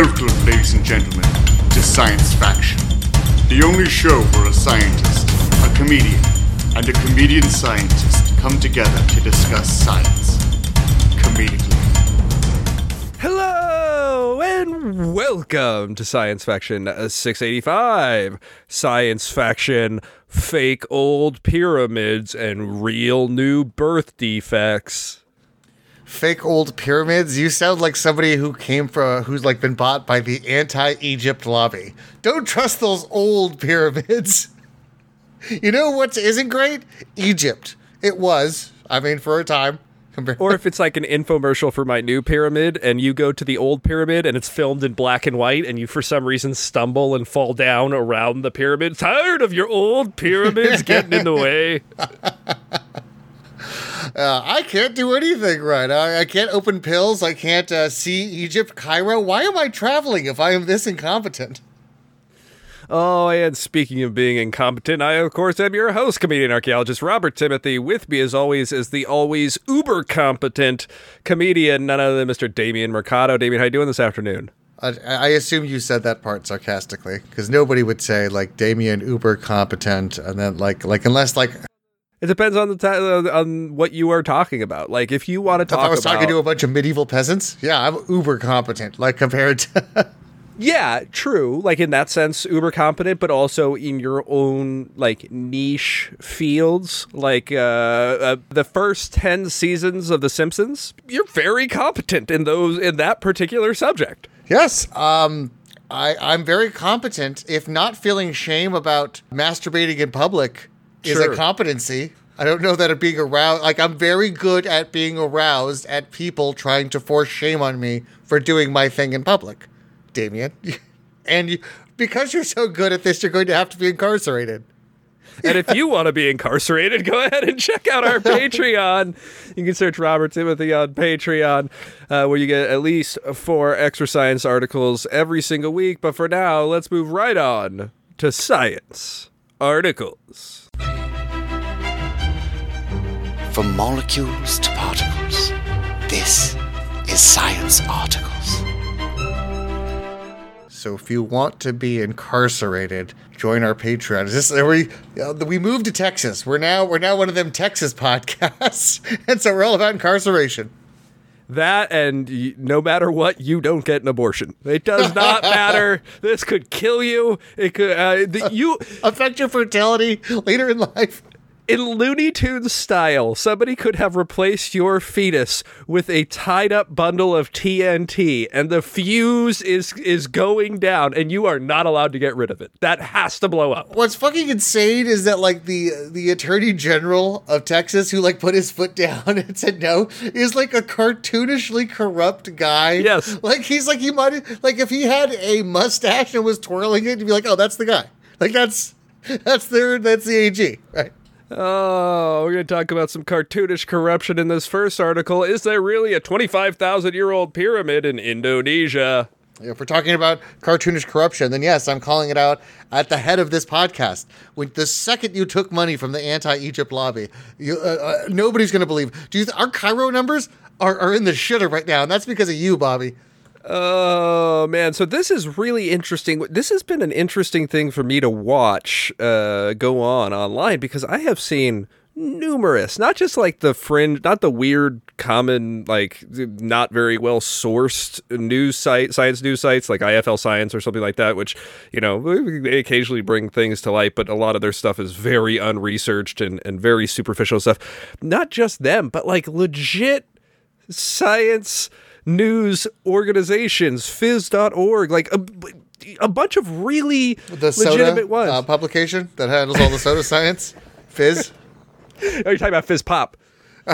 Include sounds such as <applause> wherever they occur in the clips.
Welcome, ladies and gentlemen, to Science Faction, the only show where a scientist, a comedian, and a comedian scientist come together to discuss science comedically. Hello and welcome to Science Faction uh, 685. Science Faction, fake old pyramids and real new birth defects. Fake old pyramids. You sound like somebody who came from who's like been bought by the anti-Egypt lobby. Don't trust those old pyramids. <laughs> You know what isn't great? Egypt. It was. I mean, for a time. Or if it's like an infomercial for my new pyramid and you go to the old pyramid and it's filmed in black and white and you for some reason stumble and fall down around the pyramid. Tired of your old pyramids <laughs> getting in the way. <laughs> uh, I can't do anything right. I, I can't open pills. I can't uh, see Egypt, Cairo. Why am I traveling if I am this incompetent? Oh, and speaking of being incompetent, I of course am your host, comedian archaeologist Robert Timothy. With me, as always, is the always uber competent comedian, none other than Mr. Damien Mercado. Damien, how you doing this afternoon? I, I assume you said that part sarcastically because nobody would say like Damien uber competent and then like like unless like It depends on the ti on what you are talking about. Like, if you want to if talk I was about, talking to a bunch of medieval peasants, yeah, I'm uber competent. Like compared to <laughs> yeah, true. Like in that sense, uber competent, but also in your own like niche fields. Like uh, uh, the first ten seasons of The Simpsons, you're very competent in those in that particular subject. yes, um, I I'm very competent. If not feeling shame about masturbating in public is Sure. a competency. I don't know that being aroused. Like I'm very good at being aroused at people trying to force shame on me for doing my thing in public, Damien. <laughs> and you, because you're so good at this, you're going to have to be incarcerated. And if you want to be incarcerated, go ahead and check out our <laughs> Patreon. You can search Robert Timothy on Patreon, uh, where you get at least four extra science articles every single week. But for now, let's move right on to science articles. From molecules to particles, this is Science Articles. So if you want to be incarcerated, join our Patreon. Is this are we? uh, We moved to Texas. We're now we're now one of them Texas <laughs> podcasts, and so we're all about incarceration. That and y- no matter what, you don't get an abortion. It does not <laughs> matter. This could kill you. It could. Uh, the, you Affect your fertility later in life. In Looney Tunes style, somebody could have replaced your fetus with a tied up bundle of TNT, and the fuse is is going down, and you are not allowed to get rid of it. That has to blow up. What's fucking insane is that like the the attorney general of Texas who like put his foot down <laughs> and said no is like a cartoonishly corrupt guy. Yes. like he's like he might like if he had a mustache and was twirling it, you'd be like, oh, that's the guy. Like that's that's their that's the AG, right? Oh, we're going to talk about some cartoonish corruption in this first article. Is there really a 25,000 year old pyramid in Indonesia? If we're talking about cartoonish corruption, then yes, I'm calling it out at the head of this podcast. When the second you took money from the anti-Egypt lobby, you, uh, uh, nobody's going to believe. Do you? Th- our Cairo numbers are, are in the shitter right now, and that's because of you, Bobby. Oh man, so this is really interesting. This has been an interesting thing for me to watch uh, go on online because I have seen numerous, not just like the fringe, not the weird, common, like not very well sourced news site, science news sites like IFL Science or something like that, which you know they occasionally bring things to light, but a lot of their stuff is very unresearched and and very superficial stuff. Not just them, but like legit science news organizations, phys.org, like a, a bunch of really The legitimate soda ones. uh, publication that handles all the soda <laughs> science, Fizz. Are you talking about Fizz Pop? <laughs>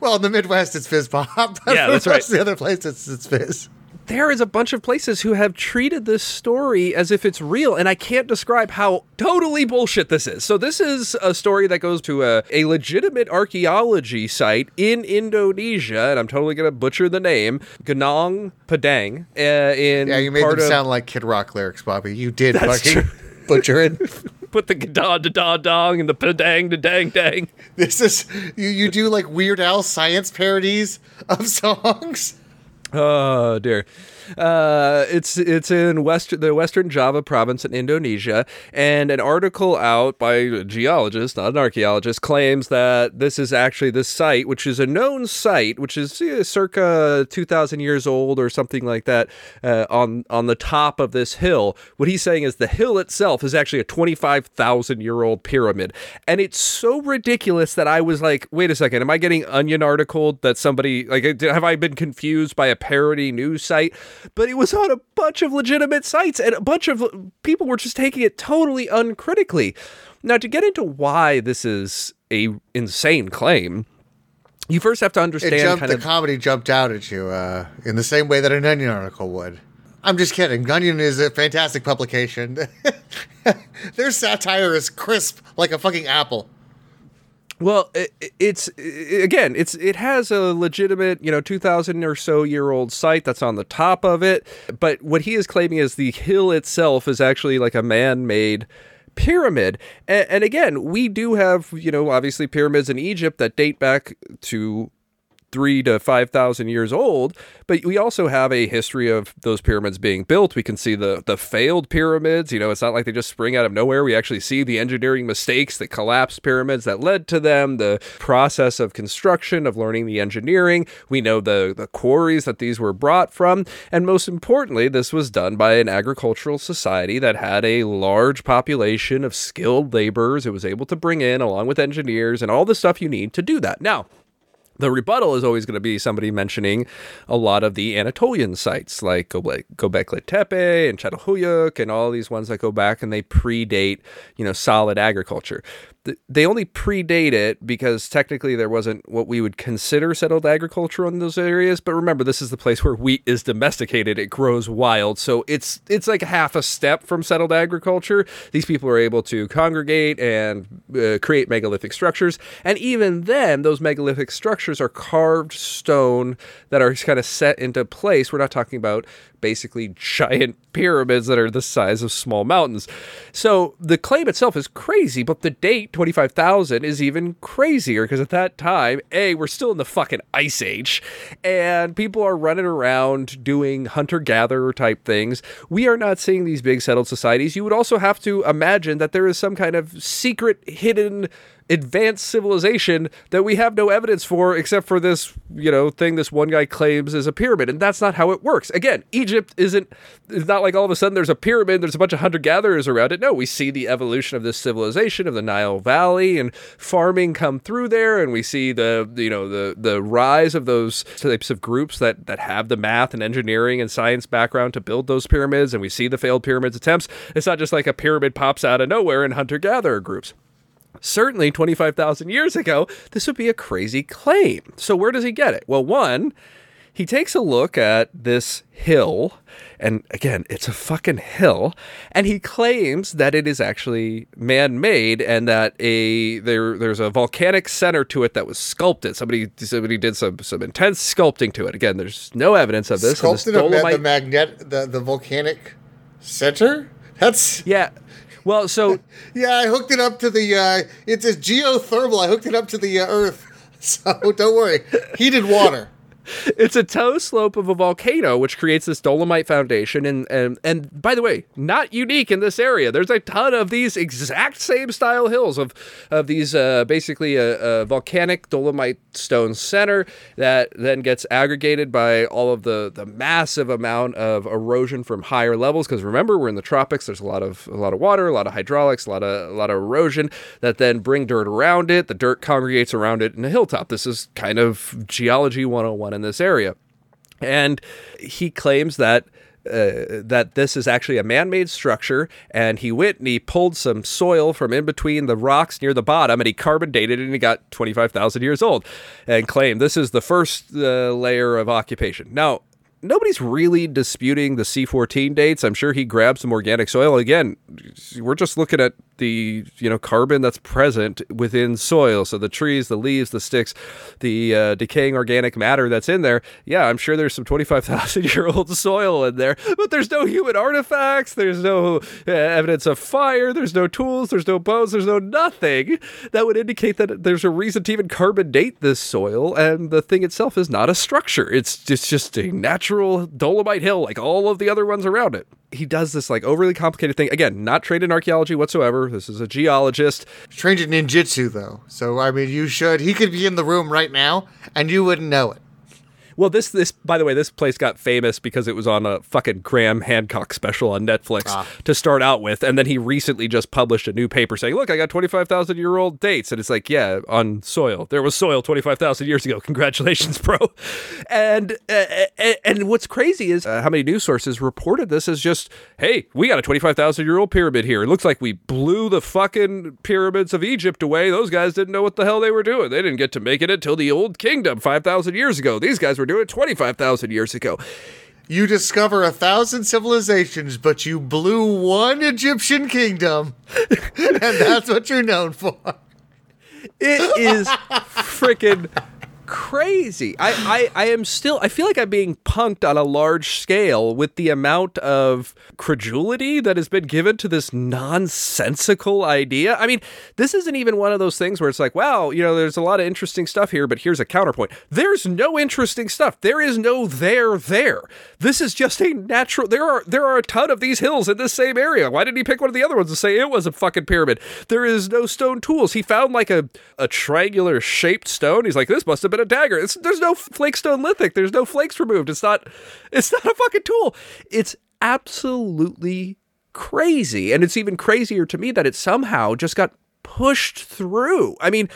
well, in the Midwest, it's Fizz Pop. Yeah, that's <laughs> right. The other places, it's Fizz. There is a bunch of places who have treated this story as if it's real, and I can't describe how totally bullshit this is. So, this is a story that goes to a, a legitimate archaeology site in Indonesia, and I'm totally going to butcher the name Gunung Padang. Uh, in Yeah, you made them of- sound like Kid Rock lyrics, Bobby. You did fucking <laughs> butcher it. <laughs> put the da da da dong and the padang da dang dang. This is you. You do like Weird Al science parodies of <laughs> songs. Oh dear. Uh, it's it's in west the Western Java province in Indonesia, and an article out by a geologist, not an archaeologist, claims that this is actually the site, which is a known site, which is uh, circa two thousand years old or something like that, uh, on on the top of this hill. What he's saying is the hill itself is actually a twenty five thousand year old pyramid, and it's so ridiculous that I was like, wait a second, am I getting Onion articled that somebody like have I been confused by a parody news site? but it was on a bunch of legitimate sites and a bunch of people were just taking it totally uncritically. Now, to get into why this is a insane claim, you first have to understand. It jumped, kind the of, comedy jumped out at you uh, in the same way that an Onion article would. I'm just kidding. Onion is a fantastic publication. <laughs> Their satire is crisp like a fucking apple. Well, it, it's it, again, it's it has a legitimate, you know, 2000 or so year old site that's on the top of it, but what he is claiming is the hill itself is actually like a man-made pyramid. And, and again, we do have, you know, obviously pyramids in Egypt that date back to three to 5,000 years old, but we also have a history of those pyramids being built. We can see the, the failed pyramids. You know, it's not like they just spring out of nowhere. We actually see the engineering mistakes that collapsed pyramids that led to them, the process of construction, of learning the engineering. We know the, the quarries that these were brought from. And most importantly, this was done by an agricultural society that had a large population of skilled laborers it was able to bring in, along with engineers and all the stuff you need to do that. Now, the rebuttal is always going to be somebody mentioning a lot of the Anatolian sites like Göbekli Tepe and Çatalhöyük and all these ones that go back and they predate, you know, solid agriculture they only predate it because technically there wasn't what we would consider settled agriculture in those areas. But remember, this is the place where wheat is domesticated; it grows wild, so it's it's like half a step from settled agriculture. These people are able to congregate and uh, create megalithic structures, and even then, those megalithic structures are carved stone that are kind of set into place. We're not talking about basically giant pyramids that are the size of small mountains. So the claim itself is crazy, but the date 25,000 is even crazier because at that time, A, we're still in the fucking ice age and people are running around doing hunter gatherer type things. We are not seeing these big settled societies. You would also have to imagine that there is some kind of secret hidden advanced civilization that we have no evidence for except for this, you know, thing this one guy claims is a pyramid. And that's not how it works. Again, Egypt isn't, it's not like all of a sudden there's a pyramid, there's a bunch of hunter gatherers around it. No, we see the evolution of this civilization of the Nile Valley and farming come through there. And we see the, you know, the, the rise of those types of groups that, that have the math and engineering and science background to build those pyramids. And we see the failed pyramids attempts. It's not just like a pyramid pops out of nowhere in hunter gatherer groups certainly 25,000 years ago, this would be a crazy claim. So, where does he get it? Well, one, he takes a look at this hill, and again, it's a fucking hill, and he claims that it is actually man-made and that a there there's a volcanic center to it that was sculpted. Somebody somebody did some some intense sculpting to it. Again, there's no evidence of this. Sculpted Dolomite- the magnet the, the volcanic center? That's yeah. Well, so <laughs> yeah, I hooked it up to the. Uh, it's a geothermal. I hooked it up to the uh, Earth, <laughs> so don't worry. Heated water it's a toe slope of a volcano which creates this dolomite foundation. And and and by the way not unique in this area. There's a ton of these exact same style hills of of these uh, basically a, a, volcanic dolomite stone center that then gets aggregated by all of the the massive amount of erosion from higher levels. Because remember we're in the tropics. There's a lot of a lot of water a lot of hydraulics a lot of a lot of erosion that then bring dirt around it. The dirt congregates around it in a hilltop. This is kind of geology 101 in this area. And he claims that uh, that this is actually a man-made structure and he went and he pulled some soil from in between the rocks near the bottom and he carbon dated it and he got 25,000 years old and claimed this is the first uh, layer of occupation. Now, nobody's really disputing the C14 dates. I'm sure he grabbed some organic soil. Again, we're just looking at the you know carbon that's present within soil. So the trees the leaves the sticks the uh, decaying organic matter that's in there. Yeah i'm sure there's some 25000 <laughs> year old soil in there but there's no human artifacts. There's no uh, evidence of fire. There's no tools. There's no bones. There's no nothing that would indicate that there's a reason to even carbon date this soil. And the thing itself is not a structure. It's just, just a natural natural Dolomite Hill like all of the other ones around it. He does this like overly complicated thing. Again, not trained in archaeology whatsoever. This is a geologist. Trained in ninjutsu, though. So, I mean, you should. He could be in the room right now, and you wouldn't know it. Well, this this by the way, this place got famous because it was on a fucking Graham Hancock special on Netflix to start out with, and then he recently just published a new paper saying, "Look, I got twenty five thousand year old dates," and it's like, yeah, on soil. There was soil twenty five thousand years ago. <laughs> Congratulations, bro. And uh, and, and what's crazy is uh, how many news sources reported this as just, hey, we got a twenty five thousand year old pyramid here. It looks like we blew the fucking pyramids of Egypt away. Those guys didn't know what the hell they were doing. They didn't get to make it until the Old Kingdom five thousand years ago. These guys were doing it twenty five thousand years ago. You discover a thousand civilizations, but you blew one Egyptian kingdom, <laughs> and that's what you're known for. It is <laughs> freaking crazy. I, I, I am still, I feel like I'm being punked on a large scale with the amount of credulity that has been given to this nonsensical idea. I mean, this isn't even one of those things where it's like, wow, you know, there's a lot of interesting stuff here, but here's a counterpoint. There's no interesting stuff. There is no there there. This is just a natural, there are, there are a ton of these hills in this same area. Why didn't he pick one of the other ones to say it was a fucking pyramid? There is no stone tools. He found like a, a triangular shaped stone. He's like, this must have been a dagger. It's, there's no flakestone lithic. There's no flakes removed. It's not. It's not a fucking tool. It's absolutely crazy, and it's even crazier to me that it somehow just got pushed through. I mean,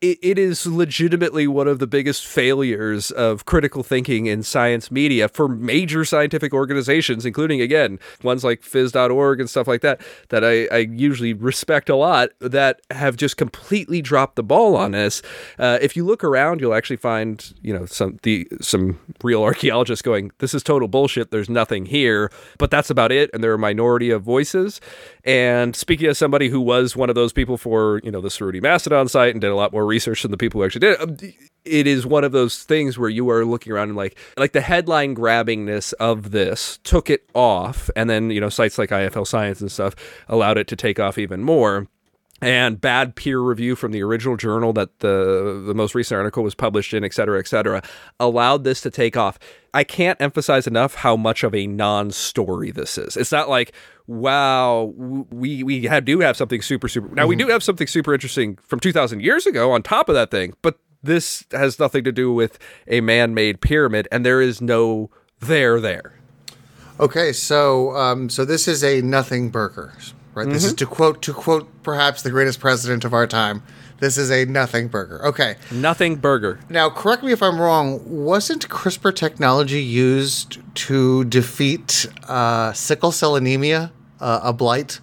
it, it is legitimately one of the biggest failures of critical thinking in science media for major scientific organizations, including, again, ones like phys.org and stuff like that, that I, I usually respect a lot, that have just completely dropped the ball on this. Uh, if you look around, you'll actually find, you know, some the some real archaeologists going, this is total bullshit. There's nothing here, but that's about it. And there are a minority of voices. And speaking as somebody who was one of those people for, you know, the Cerutti Mastodon site and did a lot more research than the people who actually did it, um, it is one of those things where you are looking around and like, like the headline grabbingness of this took it off. And then, you know, sites like IFL Science and stuff allowed it to take off even more and bad peer review from the original journal that the the most recent article was published in, et cetera, et cetera, allowed this to take off. I can't emphasize enough how much of a non-story this is. It's not like, wow, we we have, do have something super super. Now we do have something super interesting from 2,000 years ago on top of that thing, but this has nothing to do with a man-made pyramid, and there is no there there. Okay, so um, so this is a nothing burger, right? This is to quote to quote perhaps the greatest president of our time. This is a nothing burger. Okay. Nothing burger. Now, correct me if I'm wrong. Wasn't CRISPR technology used to defeat uh, sickle cell anemia, uh, a blight?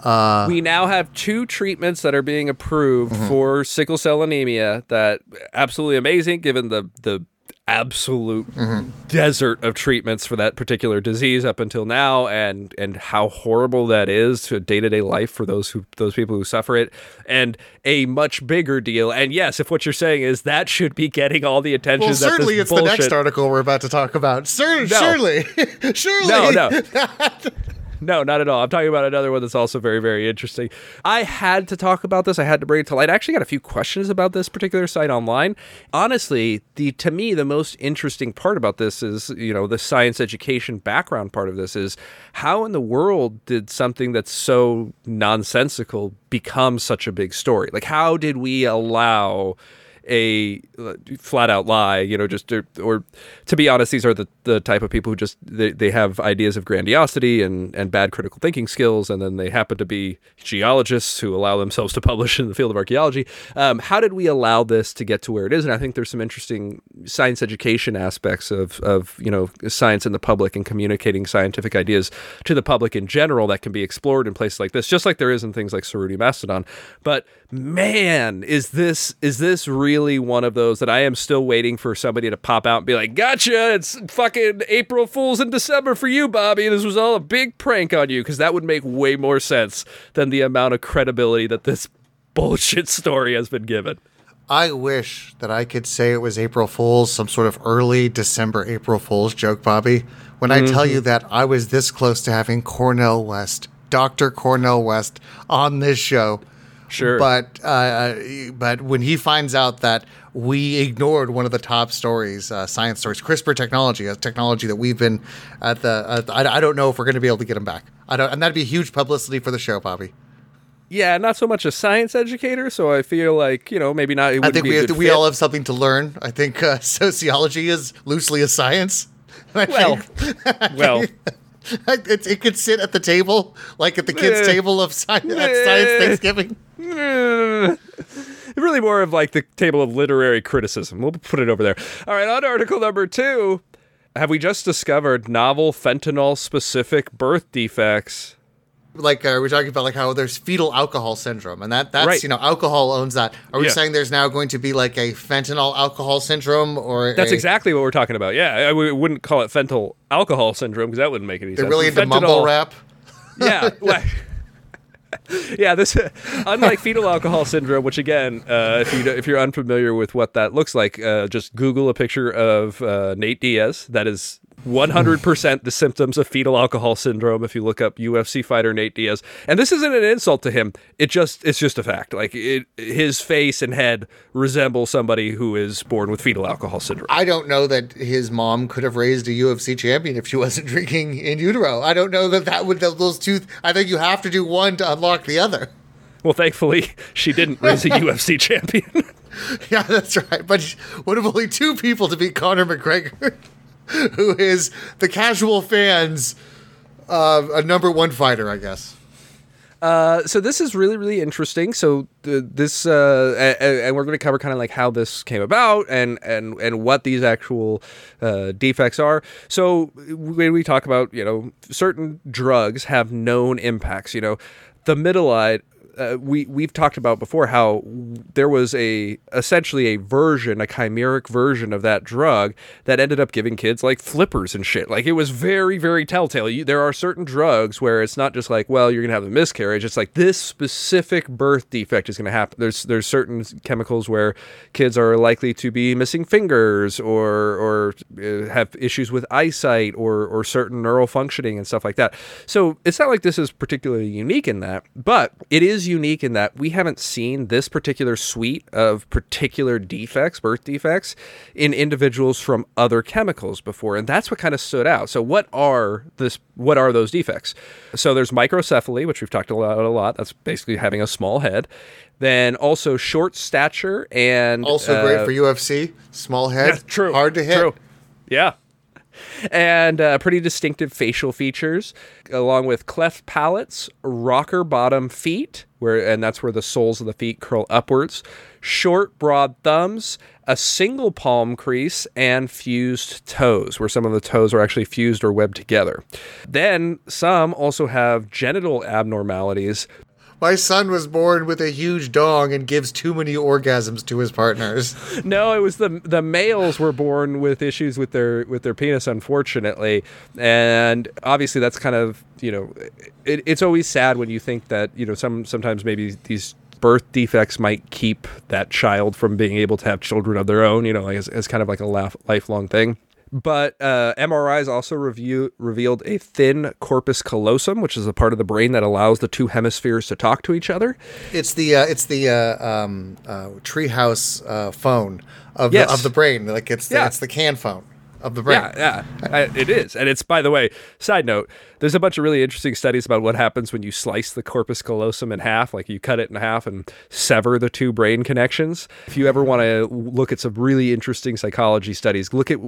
Uh, we now have two treatments that are being approved mm-hmm. for sickle cell anemia that absolutely amazing given the the absolute mm-hmm. desert of treatments for that particular disease up until now and and how horrible that is to day-to-day life for those who those people who suffer it and a much bigger deal and yes if what you're saying is that should be getting all the attention Well, certainly it's the next article we're about to talk about. Cer- No. Surely, <laughs> surely. No, no. <laughs> No, not at all. I'm talking about another one that's also very, very interesting. I had to talk about this. I had to bring it to light. I actually got a few questions about this particular site online. Honestly, the to me the most interesting part about this is, you know, the science education background part of this is how in the world did something that's so nonsensical become such a big story? Like how did we allow a flat out lie, you know, just or, or to be honest, these are the, the type of people who just they, they have ideas of grandiosity and, and bad critical thinking skills, and then they happen to be geologists who allow themselves to <laughs> publish in the field of archaeology. Um, how did we allow this to get to where it is? And I think there's some interesting science education aspects of of you know science in the public and communicating scientific ideas to the public in general that can be explored in places like this, just like there is in things like Cerutti Mastodon. But man, is this is this really one of those that I am still waiting for somebody to pop out and be like, "Gotcha! It's fucking April Fools in December for you, Bobby. This was all a big prank on you." Because that would make way more sense than the amount of credibility that this <laughs> bullshit story has been given. I wish that I could say it was April Fool's, some sort of early December April Fool's joke, Bobby. When I tell you mm-hmm. that I was this close to having Cornel West, Dr. Cornel West, on this show. Sure. But uh, but when he finds out that we ignored one of the top stories, uh, science stories, CRISPR technology, a technology that we've been at the. At the I, I don't know if we're going to be able to get him back. I don't, and that'd be huge publicity for the show, Bobby. Yeah, not so much a science educator, so I feel like you know maybe not. It I think be we a have good we all have something to learn. I think uh, <laughs> sociology is loosely a science. <laughs> Well, <laughs> well, <laughs> it, it could sit at the table, like at the kids' table of sci- at Eh. Science Thanksgiving. really more of like the table of literary criticism. We'll put it over there. All right, on article number two. Have we just discovered novel fentanyl-specific birth defects? Like uh, we're talking about, like how there's fetal alcohol syndrome, and that that's Right. you know alcohol owns that. Are we Yeah. saying there's now going to be like a fentanyl alcohol syndrome, or That's a, exactly what we're talking about. Yeah, we wouldn't call it fentanyl alcohol syndrome because that wouldn't make any They're sense. really into Fentanyl- mumble rap. <laughs> Yeah. <laughs> like- <laughs> yeah, this unlike fetal alcohol syndrome, which again, uh, if you if you're unfamiliar with what that looks like, uh, just Google a picture of uh, Nate Diaz. That is 100% the symptoms of fetal alcohol syndrome. If you look up UFC fighter Nate Diaz, and this isn't an insult to him, it just it's just a fact. Like it, his face and head resemble somebody who is born with fetal alcohol syndrome. I don't know that his mom could have raised a UFC champion if she wasn't <laughs> drinking in utero. I don't know that that would those two. I think you have to do one to unlock the other. Well, thankfully, she didn't raise a <laughs> UFC champion. Yeah, that's right. But one of only two people to beat Conor McGregor, <laughs> who is the casual fans' uh, a number one fighter, I guess. Uh, so this is really really interesting. So the, this uh, a- a- and we're going to cover kind of like how this came about and and and what these actual uh, defects are. So when we talk about you know certain drugs have known impacts, you know thalidomide. Uh, we we've talked about before how there was a essentially a version, a chimeric version of that drug that ended up giving kids like flippers and shit. Like it was very very telltale. You, there are certain drugs where it's not just like well you're gonna have a miscarriage. It's like this specific birth defect is gonna happen. There's there's certain chemicals where kids are likely to be missing fingers or or uh, have issues with eyesight or or certain neural functioning and stuff like that. So it's not like this is particularly unique in that, but it is unique in that we haven't seen this particular suite of particular defects, birth defects, in individuals from other chemicals before, and that's what kind of stood out. So what are this? What are those defects? So there's microcephaly, which we've talked about a lot. That's basically having a small head. Then also short stature and Also uh, great for UFC. Small head, yeah, <laughs> true. hard to hit. True. Yeah. And uh, pretty distinctive facial features, along with cleft palates, rocker bottom feet, where and that's where the soles of the feet curl upwards, short, broad thumbs, a single palm crease, and fused toes, where some of the toes are actually fused or webbed together. Then some also have genital abnormalities, My son was born with a huge dong and gives too many orgasms to his partners. <laughs> No, it was the the males were born with issues with their with their penis, unfortunately, and obviously that's kind of you know, it, it's always sad when you think that you know some sometimes maybe these birth defects might keep that child from being able to have children of their own, you know, like as, as kind of like a laugh, lifelong thing. But uh, MRIs also review, revealed a thin corpus callosum, which is a part of the brain that allows the two hemispheres to talk to each other. It's the uh, it's the uh, um, uh, treehouse uh, phone of Yes. the, of the brain. Like it's the, Yeah. it's the can phone of the brain. Yeah, yeah, I, it is, and it's by the way. Side note: There's a bunch of really interesting studies about what happens when you slice the corpus callosum in half, like you cut it in half and sever the two brain connections. If you ever want to look at some really interesting psychology studies, look at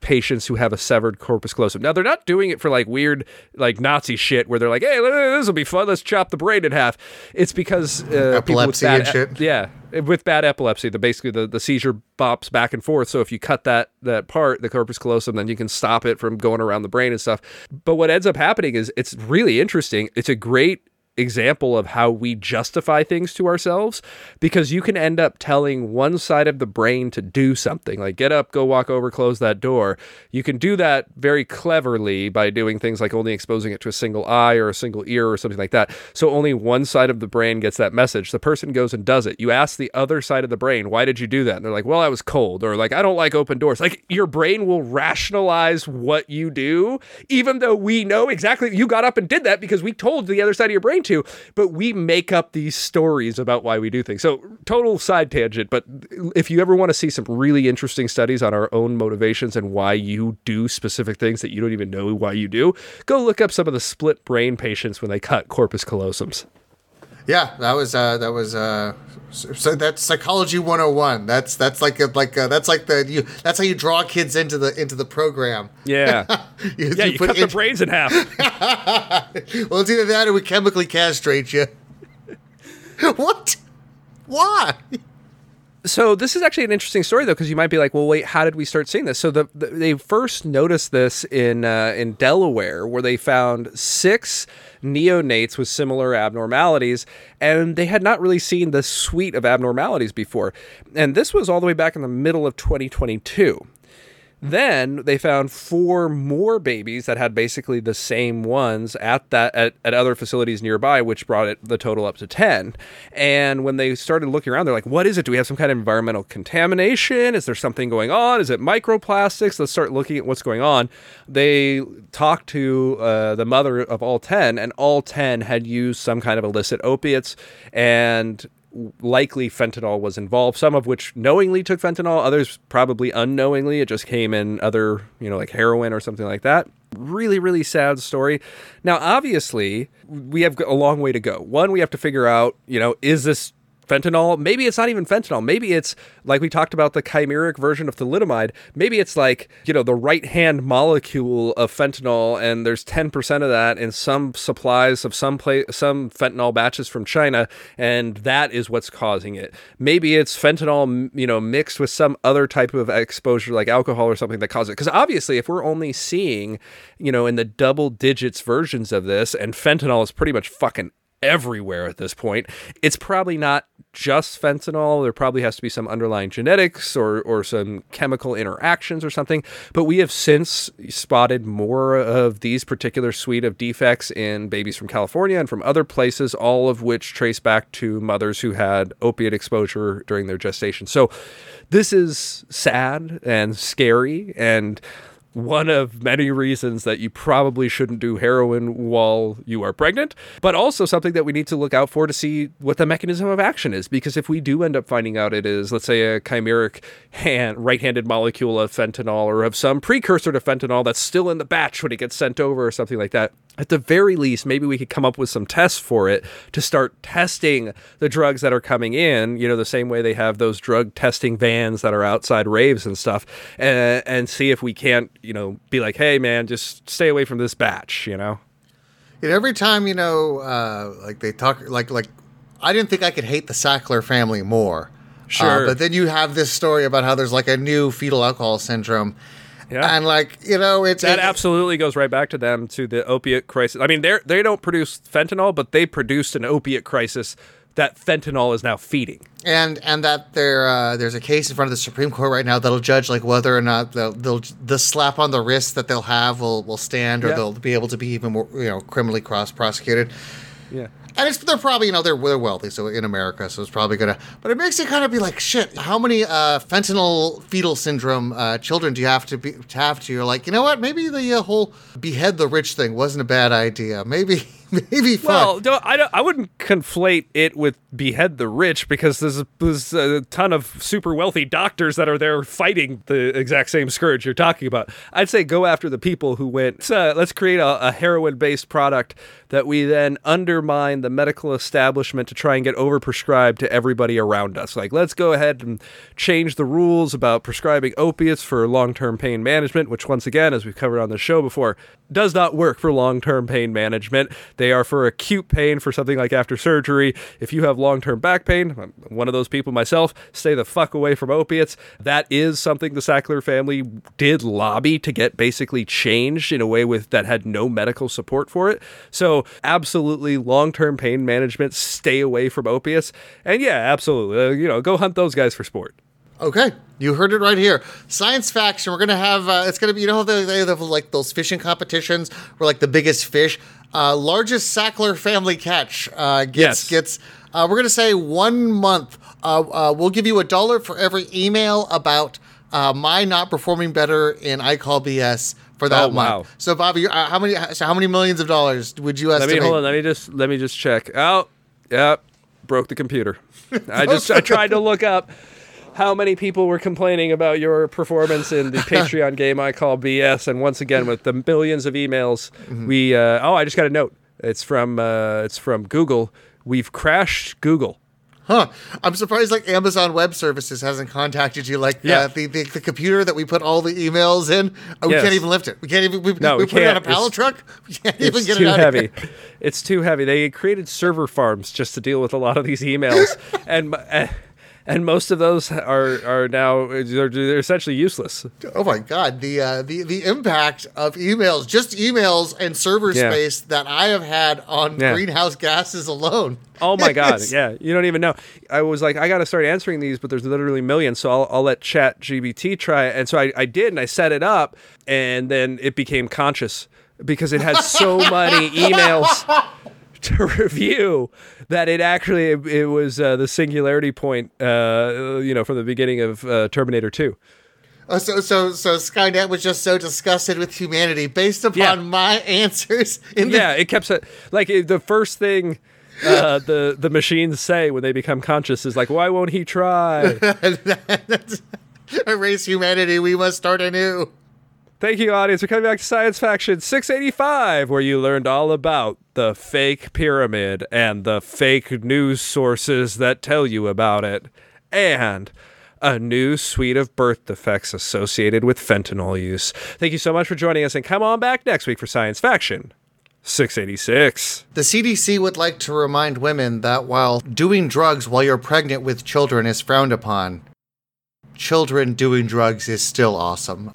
patients who have a severed corpus callosum. Now they're not doing it for like weird, like Nazi shit, where they're like, "Hey, this will be fun. Let's chop the brain in half." It's because uh, Epilepsy bad and shit. yeah, with bad epilepsy, the basically the, the seizure bops back and forth. So if you cut that that part, the corpus callosum, then you can stop it from going around the brain and stuff. But what ends up happening is it's really interesting. It's a great example of how we justify things to ourselves because you can end up telling one side of the brain to do something like get up go walk over close that door. You can do that very cleverly by doing things like only exposing it to a single eye or a single ear or something like that. So only one side of the brain gets that message. The person goes and does it. You ask the other side of the brain why did you do that? And they're like well i was cold or like i don't like open doors. Like your brain will rationalize what you do even though we know exactly you got up and did that because we told the other side of your brain to, but we make up these stories about why we do things. So, total side tangent, but if you ever want to see some really interesting studies on our own motivations and why you do specific things that you don't even know why you do, go look up some of the split brain patients when they cut corpus callosums. Yeah, that was uh, that was uh, so that's psychology 101. That's that's like a, like a, that's like the you that's how you draw kids into the into the program. Yeah, <laughs> You- yeah, you you cut the brains in half. <laughs> Well, it's either that or we chemically castrate you. <laughs> what? Why? So this is actually an interesting story, though, because you might be like, "Well, wait, how did we start seeing this?" So the, the, they first noticed this in uh, in Delaware, where they found six neonates with similar abnormalities, and they had not really seen this suite of abnormalities before. And this was all the way back in the middle of 2022. Then they found four more babies that had basically the same ones at that at, at other facilities nearby, which brought it the total up to ten. And when they started looking around, they're like, "What is it? Do we have some kind of environmental contamination? Is there something going on? Is it microplastics? Let's start looking at what's going on." They talked to uh, the mother of all ten, and all ten had used some kind of illicit opiates and likely fentanyl was involved some of which knowingly took fentanyl others probably unknowingly. It just came in other you know like heroin or something like that. Really really sad story. Now obviously we have a long way to go. One we have to figure out you know is this fentanyl. Maybe it's not even fentanyl. Maybe it's like we talked about the chimeric version of thalidomide maybe it's like you know the right hand molecule of fentanyl and there's 10% of that in some supplies of some place some fentanyl batches from china and that is what's causing it. Maybe it's fentanyl you know mixed with some other type of exposure like alcohol or something that causes it. Because obviously if we're only seeing you know in the double digits versions of this and fentanyl is pretty much fucking everywhere at this point. It's probably not just fentanyl. There probably has to be some underlying genetics or, or some chemical interactions or something. But we have since spotted more of these particular suite of defects in babies from California and from other places, all of which trace back to mothers who had opiate exposure during their gestation. So this is sad and scary and one of many reasons that you probably shouldn't do heroin while you are pregnant, but also something that we need to look out for to see what the mechanism of action is. Because if we do end up finding out it is, let's say, a chimeric hand, right-handed molecule of fentanyl or of some precursor to fentanyl that's still in the batch when it gets sent over or something like that, at the very least, maybe we could come up with some tests for it to start testing the drugs that are coming in, you know, the same way they have those drug testing vans that are outside raves and stuff, and, and see if we can't, you know, be like, hey, man, just stay away from this batch, you know? And every time you know, uh, like they talk, like like I didn't think I could hate the Sackler family more. Sure. Uh, but then you have this story about how there's like a new fetal alcohol syndrome. Yeah. And like you know, it's that it- absolutely goes right back to them to the opiate crisis. I mean, they they don't produce fentanyl, but they produced an opiate crisis that fentanyl is now feeding. and and that there uh, there's a case in front of the Supreme Court right now that'll judge like whether or not they'll, they'll the slap on the wrist that they'll have will will stand or Yeah. they'll be able to be even more you know criminally cross prosecuted. Yeah. And it's they're probably you know they're they're wealthy so in America so it's probably gonna but it makes you kind of be like shit how many uh, fentanyl fetal syndrome uh, children do you have to be to have to? You're like you know what? Maybe the uh, whole behead the rich thing wasn't a bad idea. Maybe <laughs> maybe. Well, don't, I don't. I wouldn't conflate it with behead the rich because there's a, there's a ton of super wealthy doctors that are there fighting the exact same scourge you're talking about. I'd say go after the people who went. "Let's, let's create a, a heroin based product that we then undermine the medical establishment to try and get overprescribed to everybody around us. Like, let's go ahead and change the rules about prescribing opiates for long term pain management, which once again, as we've covered on the show before, does not work for long term pain management. They are for acute pain for something like after surgery. If you have long term back pain, I'm one of those people myself, stay the fuck away from opiates. That is something the Sackler family did lobby to get basically changed in a way with that had no medical support for it. So, absolutely long term pain management, stay away from opiates. And yeah, absolutely, uh, you know, go hunt those guys for sport. Okay, you heard it right here. Science faction. We're gonna have. Uh, it's gonna be. You know they, they have like those fishing competitions where like the biggest fish, uh, largest Sackler family catch uh, gets Yes. gets. Uh, we're gonna say one month. Uh, uh, we'll give you a dollar for every email about uh, my not performing better in I call BS for that Oh, month. wow. So Bobby, uh, how many so how many millions of dollars would you Let estimate? me hold on. Let me just let me just check. Oh, yep, broke the computer. I just I <laughs> tried to look up how many people were complaining about your performance in the <laughs> Patreon game I call BS, and once again with the millions of emails, Mm-hmm. we uh, oh I just got a note. It's from uh, it's from Google. We've crashed Google. Huh. I'm surprised like Amazon Web Services hasn't contacted you like Yeah. uh, the, the the computer that we put all the emails in. uh, we Yes. can't even lift it. We can't even we, No, we, we put it on a pallet It's- truck. <laughs> We can't even get it out of heavy. here. It's too heavy. They created server farms just to deal with a lot of these emails, <laughs> and and- and most of those are are now they're, they're essentially useless. Oh my god, the uh, the the impact of emails, just emails and server Yeah. space that I have had on Yeah. greenhouse gases alone. Oh my <laughs> god! Yeah, you don't even know. I was like, I got to start answering these, but there's literally millions, so I'll, I'll let Chat GPT try it. And so I, I did, and I set it up, and then it became conscious because it had so many <laughs> emails to <laughs> review that it actually it, it was uh, the singularity point, uh, you know, from the beginning of uh, Terminator Two. Oh, so so so Skynet was just so disgusted with humanity based upon Yeah. my answers. In the, Yeah, it kept sa- like it, the first thing. Uh, <laughs> the the machines say when they become conscious is like, why won't he try? <laughs> erase humanity. We must start anew. Thank you, audience, for coming back to Science Faction 685, where you learned all about the fake pyramid and the fake news sources that tell you about it, and a new suite of birth defects associated with fentanyl use. Thank you so much for joining us, and come on back next week for Science Faction 686. The CDC would like to remind women that while doing drugs while you're pregnant with children is frowned upon, children doing drugs is still awesome.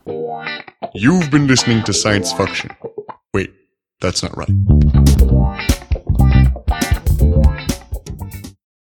You've been listening to Science Faction. Wait, that's not right.